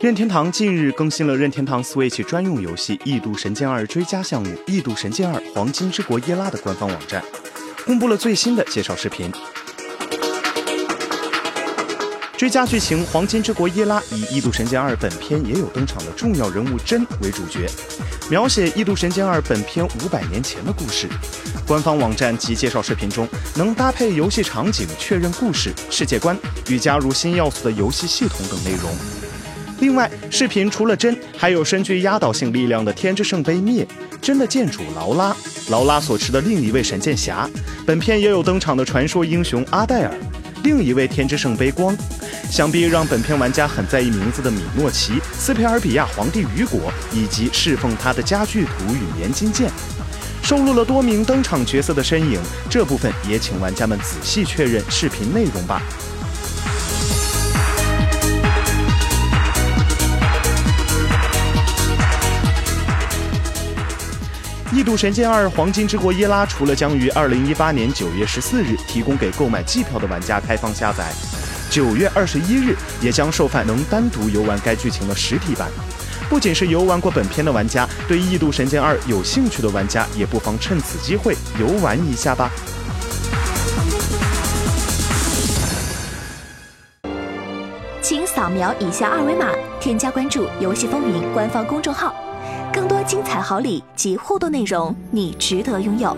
任天堂近日更新了任天堂 Switch 专用游戏《异度神剑二》追加项目《异度神剑二：黄金之国耶拉》的官方网站，公布了最新的介绍视频。追加剧情《黄金之国耶拉》以《异度神剑二》本片也有登场的重要人物真为主角，描写《异度神剑二》本片五百年前的故事。官方网站及介绍视频中能搭配游戏场景确认故事、世界观与加入新要素的游戏系统等内容。另外，视频除了真，还有身具压倒性力量的天之圣杯灭、真的剑主劳拉、劳拉所持的另一位神剑侠。本片也有登场的传说英雄阿黛尔，另一位天之圣杯光。想必让本片玩家很在意名字的米诺奇、斯佩尔比亚皇帝雨果以及侍奉他的家具图与年金剑，收录了多名登场角色的身影。这部分也请玩家们仔细确认视频内容吧。《异度神剑二：黄金之国耶拉》除了将于二零一八年九月十四日提供给购买季票的玩家开放下载。九月二十一日，也将售卖能单独游玩该剧情的实体版。不仅是游玩过本片的玩家，对《异度神剑二》有兴趣的玩家，也不妨趁此机会游玩一下吧。请扫描以下二维码，添加关注“游戏风云”官方公众号，更多精彩好礼及互动内容，你值得拥有。